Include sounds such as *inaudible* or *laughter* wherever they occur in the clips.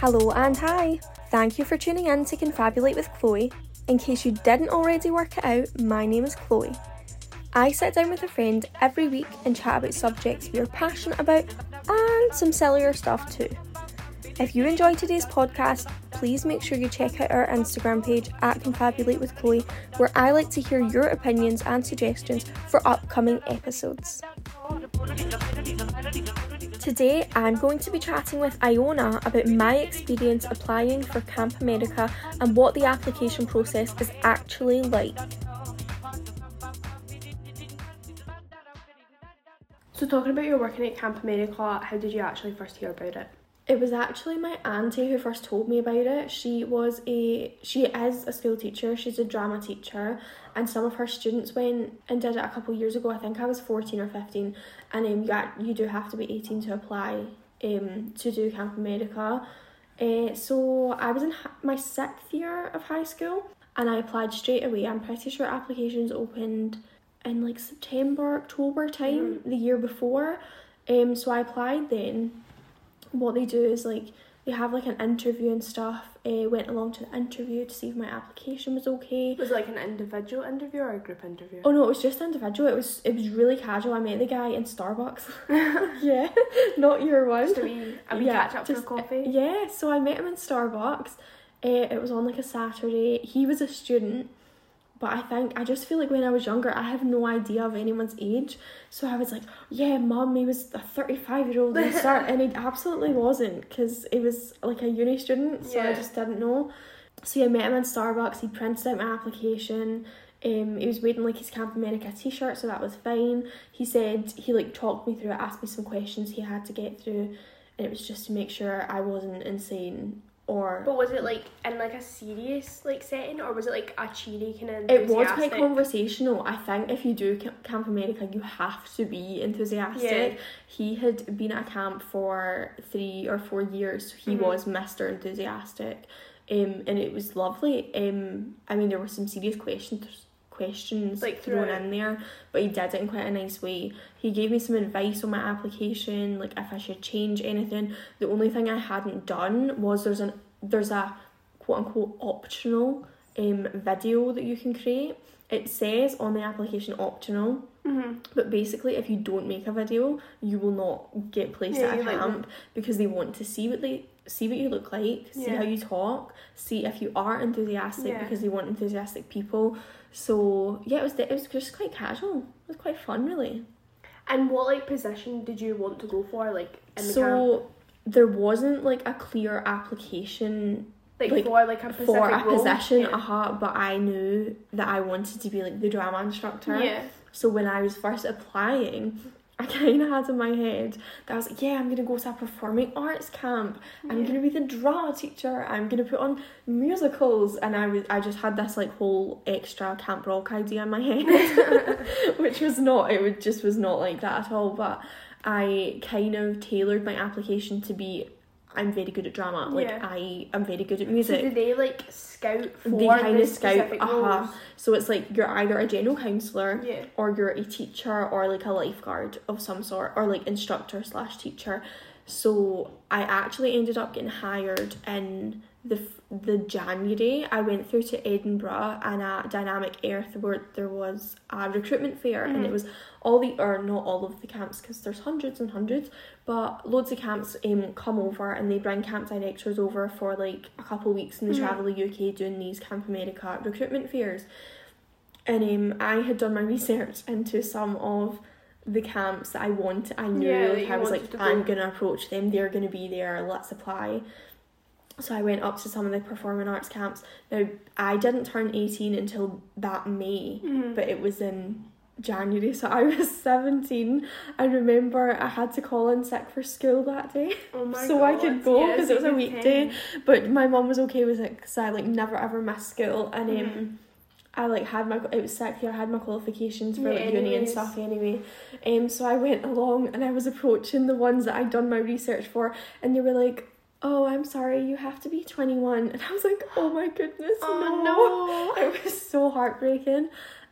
Hello and hi! Thank you for tuning in to Confabulate with Chloe. In case you didn't already work it out, my name is Chloe. I sit down with a friend every week and chat about subjects we are passionate about and some sillier stuff too. If you enjoy today's podcast, please make sure you check out our Instagram page at Confabulate with Chloe, where I like to hear your opinions and suggestions for upcoming episodes. Today, I'm going to be chatting with Iona about my experience applying for Camp America and what the application process is actually like. So talking about your working at Camp America, how did you actually first hear about it? It was actually my auntie who first told me about it. She was a she is a school teacher. She's a drama teacher, and some of her students went and did it a couple years ago. I think I was fourteen or fifteen, and um, you got, you do have to be eighteen to apply um to do Camp America. Uh, so I was in my sixth year of high school, and I applied straight away. I'm pretty sure applications opened in like September, October time the year before. Um, so I applied then what they do is like they have like an interview and stuff. Uh, went along to the interview to see if my application was okay. Was it like an individual interview or a group interview? Oh no, it was just individual. It was it was really casual. I met the guy in Starbucks. *laughs* yeah, *laughs* not your one. Just a wee, a wee catch up just- for coffee. Yeah, so I met him in Starbucks. Uh, it was on like a Saturday. He was a student, but I think I just feel like when I was younger, I have no idea of anyone's age. So I was like, yeah, mum, he was a thirty-five year old in start, and *laughs* he absolutely wasn't because he was like a uni student. So I just didn't know. So yeah, I met him in Starbucks. He printed out my application. Um, he was wearing like his Camp America t-shirt, so that was fine. He said he like talked me through it, asked me some questions he had to get through, and it was just to make sure I wasn't insane or. But was it like in like a serious like setting or was it like a cheery kind of it was quite conversational. I think if you do Ca- Camp America, you have to be enthusiastic. Yeah. He had been at camp for three or four years, so he Mhm. was Mr. Enthusiastic. Um, and it was lovely. Um, I mean, there were some serious questions questions Like thrown in there, but he did it in quite a nice way. He gave me some advice on my application, like if I should change anything. The only thing I hadn't done was there's an there's a quote unquote optional um video that you can create. It says on the application optional, hmm but basically if you don't make a video, you will not get placed Yeah, at a you, like, camp because they want to see what they see what you look like, see Yeah. how you talk, see if you are enthusiastic Yeah. because they want enthusiastic people. So yeah, it was it was just quite casual. It was quite fun, really. And what like position did you want to go for like in the so camp? there wasn't like a clear application Like, like, for like a for a role? position, Yeah. uh-huh, but I knew that I wanted to be like the drama instructor. yeah. So when I was first applying, I kind of had in my head that I was like, yeah, I'm gonna go to a performing arts camp. I'm Yeah. gonna be the drama teacher. I'm gonna put on musicals, and I was I just had this like whole extra camp rock idea in my head, *laughs* *laughs* which was not. It would just was not like that at all. But I kind of tailored my application to be. I'm very good at drama. Like Yeah. I am very good at So music did they like scout for they kind of scout uh-huh. so it's like you're either a general counselor Yeah. or you're a teacher or like a lifeguard of some sort or like instructor slash teacher so i actually ended up getting hired in the the january i went through to edinburgh and at dynamic earth where there was a recruitment fair and it Mhm. was all the or not all of the camps because there's hundreds and hundreds but loads of camps um come over and they bring camp directors over for like a couple of weeks and they Mhm. travel the uk doing these camp america recruitment fairs and um, I had done my *laughs* research into some of the camps that I want. I knew Yeah, like, I was like. I'm gonna approach them. They're gonna be there. Let's apply. So I went up to some of the performing arts camps. Now I didn't turn eighteen until that May, Mhm. but it was in January, so I was *laughs* seventeen. I remember I had to call in sick for school that day *laughs* Oh my so god. I could go because it was a weekday. But my mom was okay with it because I like never ever missed school and um, Mhm. I like had my it was sick here. I had my qualifications for Yeah, like uni and stuff anyway. Um, so I went along and I was approaching the ones that I'd done my research for, and they were like. Oh, I'm sorry, you have to be 21. And I was like, oh my goodness, Oh no. *laughs* it was so heartbreaking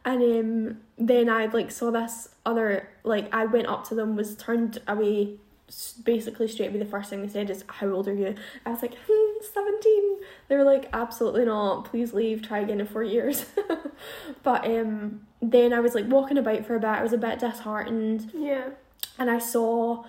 and um then I like saw this other like I went up to them was turned away basically straight away the first thing they said is, How old are you? I was like, hmm, 17. They were like, Absolutely not. Please leave. Try again in four years. *laughs* but um, then I was like walking about for a bit. I was a bit disheartened Yeah. and I saw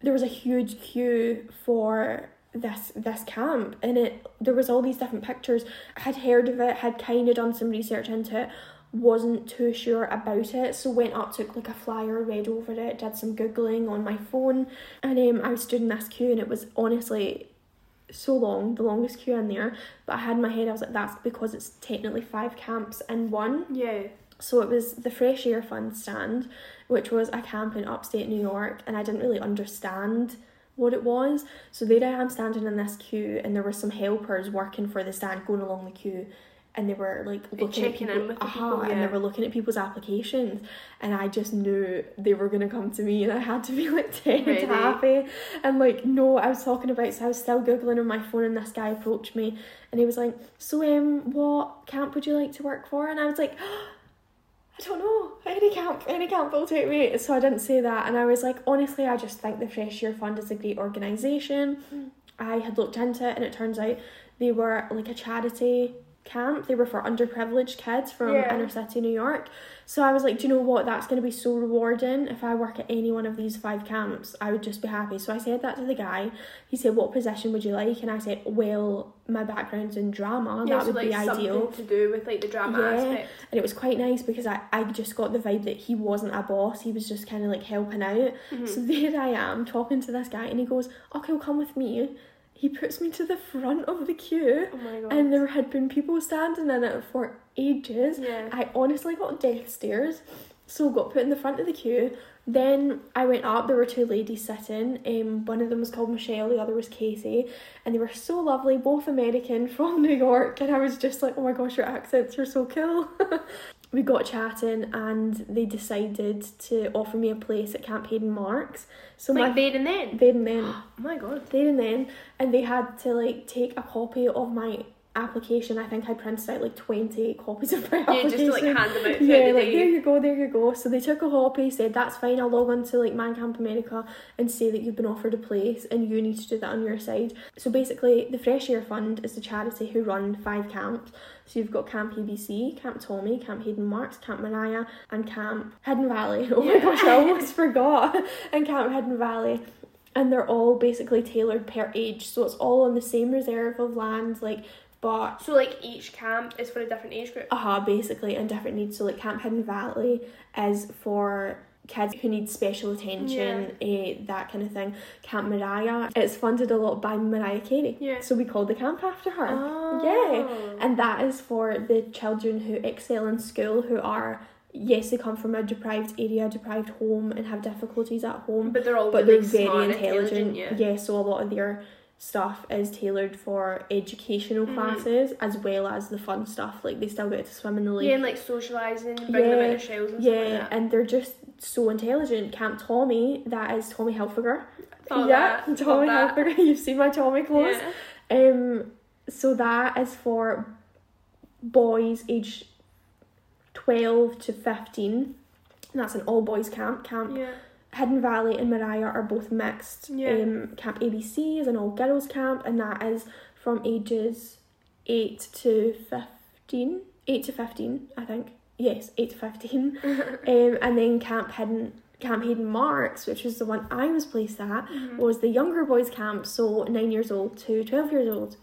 there was a huge queue for this this camp. And it there was all these different pictures. I had heard of it had kind of done some research into it. Wasn't too sure about it so went up took like a flyer read over it did some googling on my phone. And um, I stood in this queue and it was honestly so long the longest queue in there. But I had in my head I was like that's because it's technically five camps in one. Yeah. so it was the Fresh Air Fund stand, which was a camp in upstate New York, and I didn't really understand what it was. So there I am standing in this queue, and there were some helpers working for the stand going along the queue, and they were like looking at people, in with the aha, people, and they were looking at people's applications, and I just knew they were gonna come to me, and I had to be like dead Ready. happy, and like no, I was talking about, so I was still googling on my phone, and this guy approached me, and he was like, "So um, what camp would you like to work for?" And I was like. I don't know. Any camp, any camp will take me. So I didn't say that, and I was like, honestly, I just think the Fresh Air Fund is a great organisation. Mm. I had looked into it, and it turns out they were like a charity camp. They were for underprivileged kids from Yeah. inner city New York. So I was like, do you know what? That's going to be so rewarding. If I work at any one of these five camps, I would just be happy. So I said that to the guy. He said, "What position would you like?" And I said, "Well, my background's in drama. yeah, that so would like be something ideal." to do with like the drama Yeah. aspect. And it was quite nice because I, I just got the vibe that he wasn't a boss, he was just kind of like helping out. Mhm. So *laughs* there I am talking to this guy, and he goes, Okay, well, come with me. He puts me to the front of the queue, Oh my god. and there had been people standing in it for ages. yeah. I honestly got death stares, so got put in the front of the queue. Then I went up. There were two ladies sitting. Um, one of them was called Michelle. The other was Casey, and they were so lovely, both American *laughs* from New York. And I was just like, "Oh my gosh, your accents are so cool." *laughs* we got chatting, and they decided to offer me a place at Camp Hayden Marks. So like my there and then. then and then Oh *gasps* my god. there and then and they had to like take a copy of my application i think i printed out like 20 copies of my Yeah, application just to like hand them out. *laughs* yeah the like day. there you go there you go. So they took a copy said that's fine i'll log on to like man camp america and say that you've been offered a place and you need to do that on your side. So basically the fresh air fund is the charity who run five camps. So you've got camp abc camp tommy camp hayden marks camp mariah and camp hidden valley. *laughs* Oh my gosh i almost forgot. And camp hidden valley. And they're all basically tailored per age. So it's all on the same reserve of land like but So like each camp is for a different age group. aha basically and different needs so like camp hidden valley is for kids who need special attention eh, that kind of thing camp mariah it's funded a lot by mariah carey Yeah. so we called the camp after her Oh. yeah and that is for the children who excel in school who are yes they come from a deprived area deprived home and have difficulties at home But they're all but really they're very smart and intelligent. yeah. so a lot of their stuff is tailored for educational Mhm. classes as well as the fun stuff. Like they still get to swim in the lake. Yeah, and like socialising, bringing them out Yeah, of shells and stuff Yeah, like and they're just so intelligent. Camp Tommy, that is Tommy Hilfiger. Thought *laughs* yeah, that, Tommy thought that. *laughs* You've seen my Tommy clothes. Yeah. Um, so that is for boys aged twelve to fifteen. And that's an all boys camp. Camp Yeah. Hidden Valley and Mariah are both mixed. Yeah. Um, camp ABC is an all girls camp, and that is from ages eight to fifteen. Eight to fifteen, I think. Yes, eight to fifteen. *laughs* um, and then Camp Hidden Camp Hayden Marks, which was the one I was placed at, Mhm. was the younger boys camp, so nine years old to twelve years old.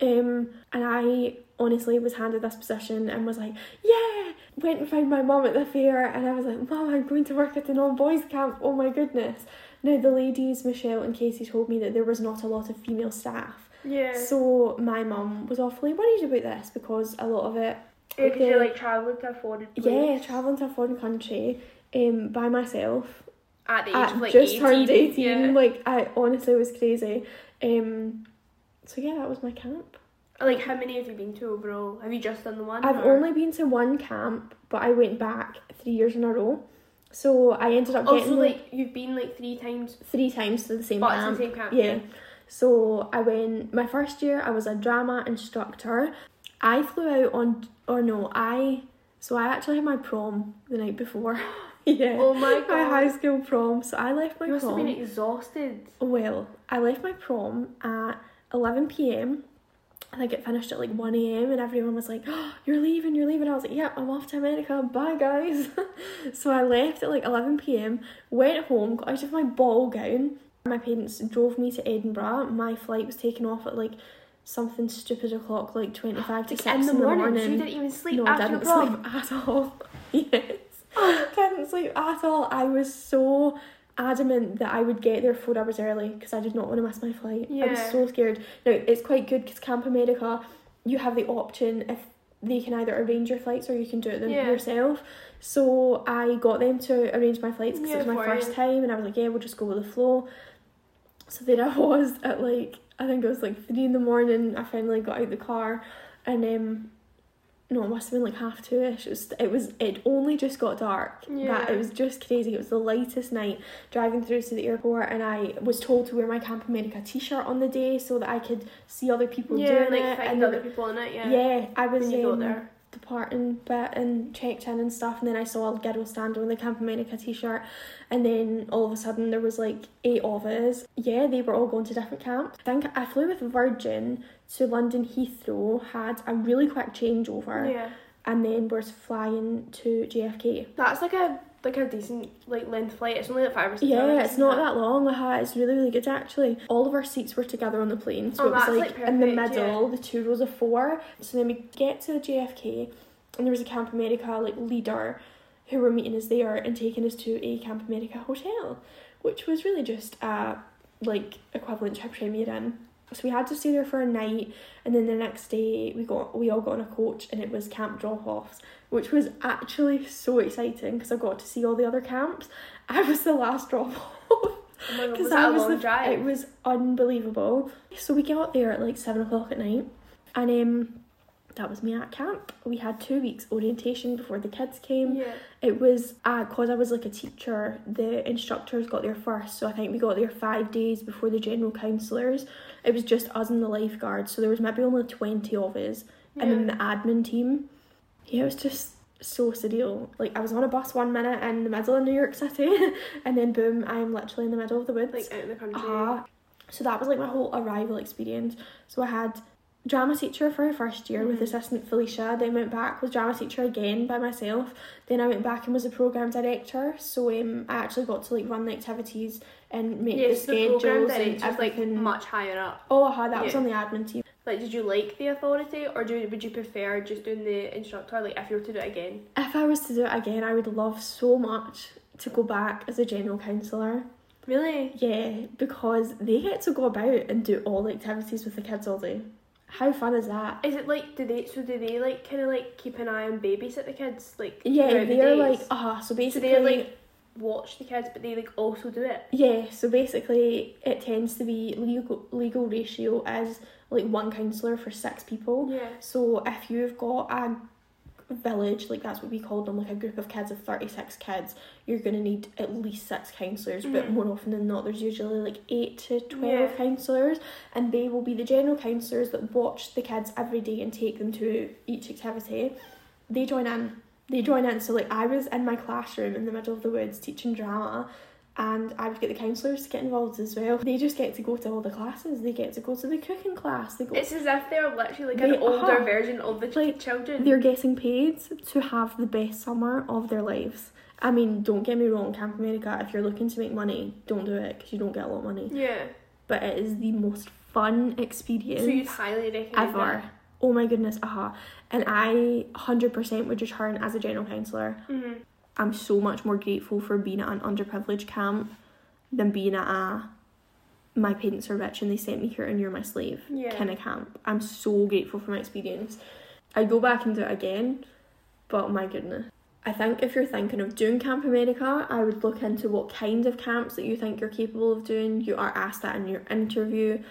Um, and I honestly was handed this position and was like, yeah. Went and found my mum at the fair, and I was like, Mum, I'm going to work at an all boys camp. Oh my goodness! Now the ladies, Michelle and Casey, told me that there was not a lot of female staff, Yeah. so my mum was awfully worried about this because a lot of it Yeah, because you're like travelling to a foreign place. yeah, travelling to a foreign country um, by myself At the age at of like just 18. turned 18. Yeah. Like, I honestly was crazy. Um, so, yeah, that was my camp. Like, how many have you been to overall? Have you just done the one? I've or- only been to one camp, but I went back three years in a row. So, I ended up oh, getting Also, like, like, you've been like three times, three times to the same but it's camp. the same camp. Yeah. So I went my first year I was a drama instructor. I flew out on or no, I so I actually had my prom the night before. *laughs* yeah. Oh my god. *laughs* My high school prom. So I left my prom you must have been exhausted. Well, I left my prom at 11 pm. I think it finished at like 1 am, and everyone was like, oh, You're leaving, you're leaving. I was like, Yep, I'm off to America. Bye, guys. *laughs* so I left at like 11 pm, went home, got out of my ball gown. My parents drove me to Edinburgh. My flight was taken off at like something stupid o'clock, like 25 to 6 in the morning, morning. so you didn't even sleep no, I didn't sleep *laughs* at all. yes. I didn't sleep at all. I was so adamant that I would get there four hours early because I did not want to miss my flight. I was so scared. Now, it's quite good because Camp America, you have the option if they can either arrange your flights or you can do it them Yeah. yourself. So I got them to arrange my flights because Yeah, it was my first you. time and I was like, yeah, we'll just go with the flow. So then I *laughs* was at like, I think it was like three in the morning. I finally got out the car and um, no, it must have been like half two ish. It was, it was, it only just got dark. Yeah. That it was just crazy. It was the lightest night driving through to the airport, and I was told to wear my Camp America t shirt on the day so that I could see other people Yeah, doing like it. find and other people in it. Yeah. yeah, I was When you got um, there. departing bit and checked in and stuff, and then I saw a girl stand on the Camp America t shirt, and then all of a sudden there was like eight of us. Yeah, they were all going to different camps. I think I flew with Virgin to London Heathrow, had a really quick changeover, Yeah. and then was flying to JFK. That's like a like a decent like length flight. It's only like five or six Yeah, hours. it's not that long. It's really, really good actually. All of our seats were together on the plane, so Oh, it was like, like, in the perfect, middle, the two rows of four. So then we get to the JFK, and there was a Camp America like leader, who were meeting us there and taking us to a Camp America hotel, which was really just a like equivalent to a Premier Inn. So we had to stay there for a night, and then the next day we got we all got on a coach, and it was camp drop offs, which was actually so exciting because I got to see all the other camps. I was the last drop off. Oh Because was that that was long the drive? It was unbelievable. So we got there at like seven o'clock at night, and um, that was me at camp. We had two weeks orientation before the kids came. yeah. It was uh, cause I was like a teacher. The instructors got there first, so I think we got there five days before the general counsellors. It was just us and the lifeguards, so there was maybe only twenty of us, and then the admin team. Yeah, it was just so surreal. Like I was on a bus one minute in the middle of New York City, *laughs* and then boom, I'm literally in the middle of the woods. like out in the country. Uh-huh. So that was like my whole arrival experience. So I had drama teacher for my first year with Mhm. assistant Felicia, then went back was drama teacher again by myself. Then I went back and was a program director. So um I actually got to like run the activities and make Yes, the the schedules program and director's like everything. much higher up. oh, aha, that was on the admin team. Like, did you like the authority, or do would you prefer just doing the instructor? Like, if you were to do it again? If I was to do it again, I would love so much to go back as a general counsellor. Really? Yeah, because they get to go about and do all the activities with the kids all day. How fun is that? Is it like do they? So do they like kind of like keep an eye on babysit the kids? Like Yeah, they're days? like ah. so So basically, they like watch the kids, but they like also do it. yeah. So basically, it tends to be legal legal ratio as like one counsellor for six people. Yeah. So if you've got a village, like that's what we called them, like a group of kids of thirty six kids, you're gonna need at least six counsellors. But Mhm. more often than not, there's usually like eight to twelve Yeah. counsellors, and they will be the general counsellors that watch the kids every day and take them to each activity. They join in. They join in. So like I was in my classroom in the middle of the woods teaching drama. And I would get the counsellors to get involved as well. They just get to go to all the classes. They get to go to the cooking class. They go It's as if they're literally like They an older are. version of the Like, children. they're getting paid to have the best summer of their lives. I mean, don't get me wrong, Camp America, if you're looking to make money, don't do it because you don't get a lot of money. Yeah. But it is the most fun experience So you'd highly recommend ever. Oh my goodness, aha. And I 100% would return as a general counsellor. it. I'm so much more grateful for being at an underprivileged camp than being at a my parents are rich and they sent me here and you're my slave Yeah. kind of camp. I'm so grateful for my experience. I'd go back and do it again, but my goodness. I think if you're thinking of doing Camp America, I would look into what kind of camps that you think you're capable of doing. You are asked that in your interview.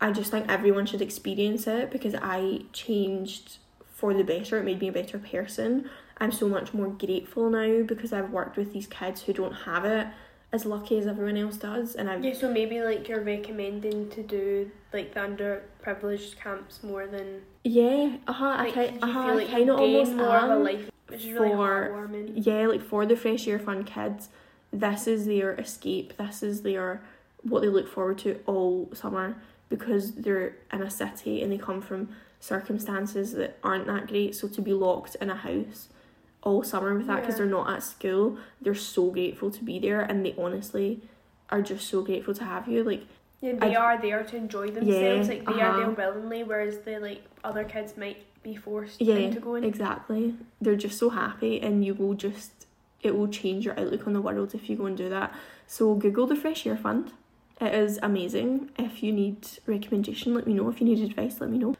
I just think everyone should experience it because I changed for the better. It made me a better person. I'm so much more grateful now because I've worked with these kids who don't have it as lucky as everyone else does, and I've Yeah, so maybe like you're recommending to do like the underprivileged camps more than yeah, uh-huh, I kind, uh-huh, feel like kind you of almost more of a life Which is really for heartwarming. yeah, like for the Fresh Air Fund kids, this is their escape. This is their what they look forward to all summer because they're in a city and they come from circumstances that aren't that great. So to be locked in a house all summer with that because Yeah. they're not at school, they're so grateful to be there and they honestly are just so grateful to have you. Like Yeah, they I- are there to enjoy themselves. like they are uh-huh. there willingly, whereas the like other kids might be forced yeah, into going. exactly. They're just so happy and you will just it will change your outlook on the world if you go and do that. So Google the Fresh Air Fund. It is amazing. If you need recommendation, let me know. If you need advice, let me know.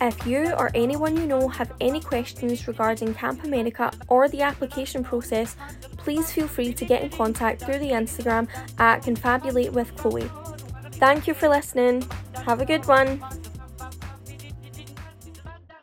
If you or anyone you know have any questions regarding Camp America or the application process, please feel free to get in contact through the Instagram at Confabulate with Chloe. Thank you for listening. Have a good one.